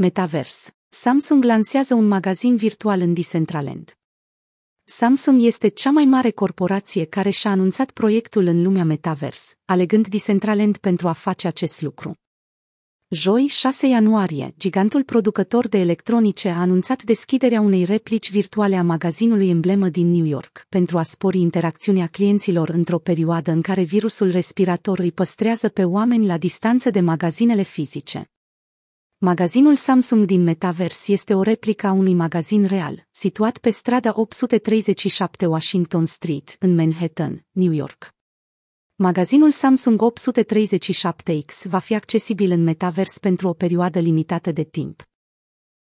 Metavers. Samsung lansează un magazin virtual în Decentraland. Samsung este cea mai mare corporație care și-a anunțat proiectul în lumea Metavers, alegând Decentraland pentru a face acest lucru. Joi, 6 ianuarie, gigantul producător de electronice a anunțat deschiderea unei replici virtuale a magazinului emblemă din New York, pentru a spori interacțiunea clienților într-o perioadă în care virusul respirator îi păstrează pe oameni la distanță de magazinele fizice. Magazinul Samsung din Metaverse este o replică a unui magazin real, situat pe strada 837 Washington Street, în Manhattan, New York. Magazinul Samsung 837X va fi accesibil în Metaverse pentru o perioadă limitată de timp.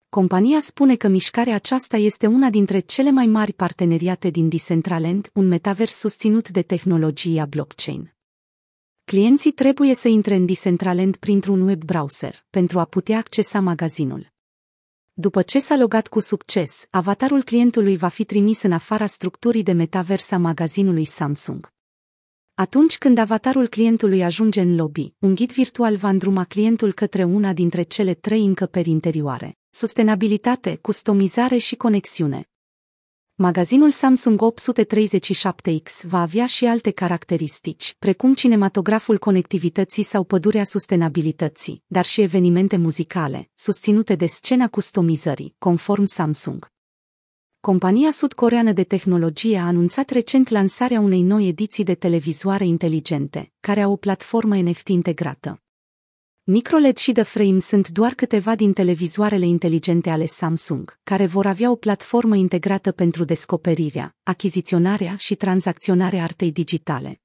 Compania spune că mișcarea aceasta este una dintre cele mai mari parteneriate din Decentraland, un metavers susținut de tehnologia blockchain. Clienții trebuie să intre în Decentraland printr-un web browser pentru a putea accesa magazinul. După ce s-a logat cu succes, avatarul clientului va fi trimis în afara structurii de metavers a magazinului Samsung. Atunci când avatarul clientului ajunge în lobby, un ghid virtual va îndruma clientul către una dintre cele trei încăperi interioare: sustenabilitate, customizare și conexiune. Magazinul Samsung 837X va avea și alte caracteristici, precum cinematograful conectivității sau pădurea sustenabilității, dar și evenimente muzicale, susținute de scena customizării, conform Samsung. Compania sud-coreană de tehnologie a anunțat recent lansarea unei noi ediții de televizoare inteligente, care au o platformă NFT integrată. MicroLED și The Frame sunt doar câteva din televizoarele inteligente ale Samsung, care vor avea o platformă integrată pentru descoperirea, achiziționarea și tranzacționarea artei digitale.